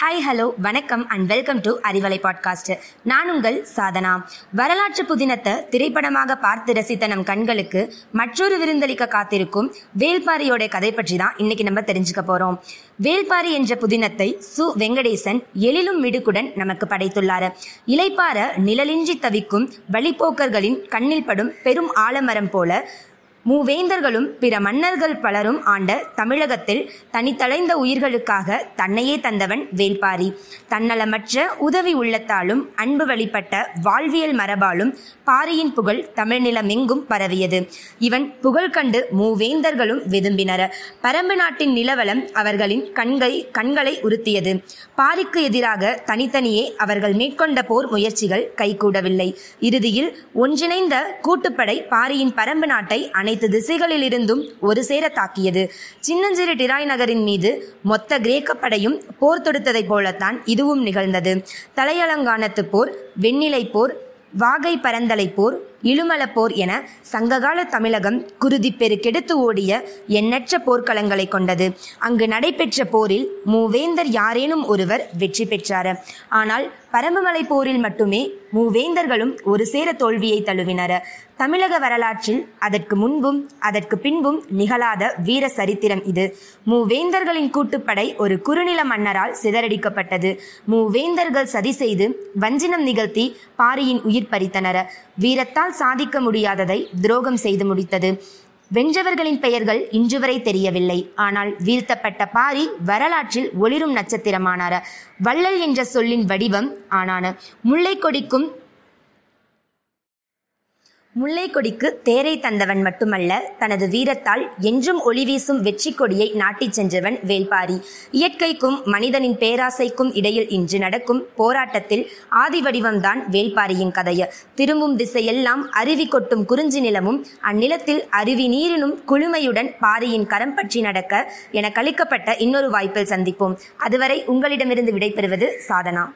hi hello வணக்கம் and welcome to Arivalai podcast நான் உங்கள் சாதனா. வரலாற்று புதினத்தை திரைப்படமாக பார்த்து ரசித்த நம் கண்களுக்கு மற்றொரு விருந்தளிக்க காத்திருக்கும் வேல்பாரியோட கதை பற்றி தான் இன்னைக்கு நம்ம தெரிஞ்சுக்க போறோம். வேல்பாரி என்ற புதினத்தை சு. வெங்கடேசன் எழிலும் மிடுக்குடன் நமக்கு படைத்துள்ளார். இலைப்பார நிழலின்றி தவிக்கும் வழிப்போக்கர்களின் கண்ணில் படும் பெரும் ஆலமரம் போல மூவேந்தர்களும் பிற மன்னர்கள் பலரும் ஆண்ட தமிழகத்தில் தனித்தலைந்த உயிர்களுக்காக தன்னையே தந்தவன் வேல்பாரி தன்னலமற்ற உதவி உள்ளத்தாலும் அன்பு வழிபட்ட வாழ்வியல் மரபாலும் பாரியின் புகழ் தமிழ்நிலமெங்கும் பரவியது. இவன் புகழ் கண்டு மூவேந்தர்களும் விரும்பினர். பரம்பு நாட்டின் நிலவலம் அவர்களின் கண்கை கண்களை உறுத்தியது. பாரிக்கு எதிராக தனித்தனியே அவர்கள் மேற்கொண்ட போர் முயற்சிகள் கைகூடவில்லை. இறுதியில் ஒன்றிணைந்த கூட்டுப்படை பாரியின் பரம்பு நாட்டை அனைத்து திசைகளிலிருந்தும் ஒரு சேர தாக்கியது. சின்னஞ்சிறு டிராய் நகரின் மீது மொத்த கிரேக்க படையும் போர் தொடுத்ததைப் போலத்தான் இதுவும் நிகழ்ந்தது. தலையலங்கானத்து போர் வெண்ணிலை போர் வாகை பரந்தலை போர் இழுமலப் போர் என சங்ககால தமிழகம் குருதி பெருக்கெடுத்து ஓடிய எண்ணற்ற போர்க்களங்களை கொண்டது. அங்கு நடைபெற்ற போரில் மூவேந்தர் யாரேனும் ஒருவர் வெற்றி பெற்றார். ஆனால் பரம்புமலை போரில் மட்டுமே மூவேந்தர்களும் ஒரு சேர தோல்வியை தழுவினர். தமிழக வரலாற்றில் அதற்கு முன்பும் அதற்கு பின்பும் நிகழாத வீர சரித்திரம் இது. மூவேந்தர்களின் கூட்டுப்படை ஒரு குறுநில மன்னரால் சிதறடிக்கப்பட்டது. மூவேந்தர்கள் சதி செய்து வஞ்சினம் நிகழ்த்தி பாரியின் உயிர் பறித்தனர். வீரத்தால் சாதிக்க முடியாததை துரோகம் செய்து முடித்தது. வென்றவர்களின் பெயர்கள் இன்று வரை தெரியவில்லை. ஆனால் வீழ்த்தப்பட்ட பாரி வரலாற்றில் ஒளிரும் நட்சத்திரமானார். வள்ளல் என்ற சொல்லின் வடிவம் ஆனான. முல்லை கொடிக்கும் முல்லை கொடிக்கு தேரை தந்தவன் மட்டுமல்ல தனது வீரத்தால் என்றும் ஒளி வீசும் வெற்றி கொடியை நாட்டிச் சென்றவன் வேல்பாரி. இயற்கைக்கும் மனிதனின் பேராசைக்கும் இடையில் இன்று நடக்கும் போராட்டத்தில் ஆதி வடிவம்தான் வேல்பாரியின் கதைய. திரும்பும் திசையெல்லாம் அருவி கொட்டும் குறிஞ்சி நிலமும் அந்நிலத்தில் அருவி நீரினும் குளுமையுடன் பாரியின் கரம் பற்றி நடக்க என கழிக்கப்பட்ட இன்னொரு வாய்ப்பில் சந்திப்போம். அதுவரை உங்களிடமிருந்து விடைபெறுவது சாதனா.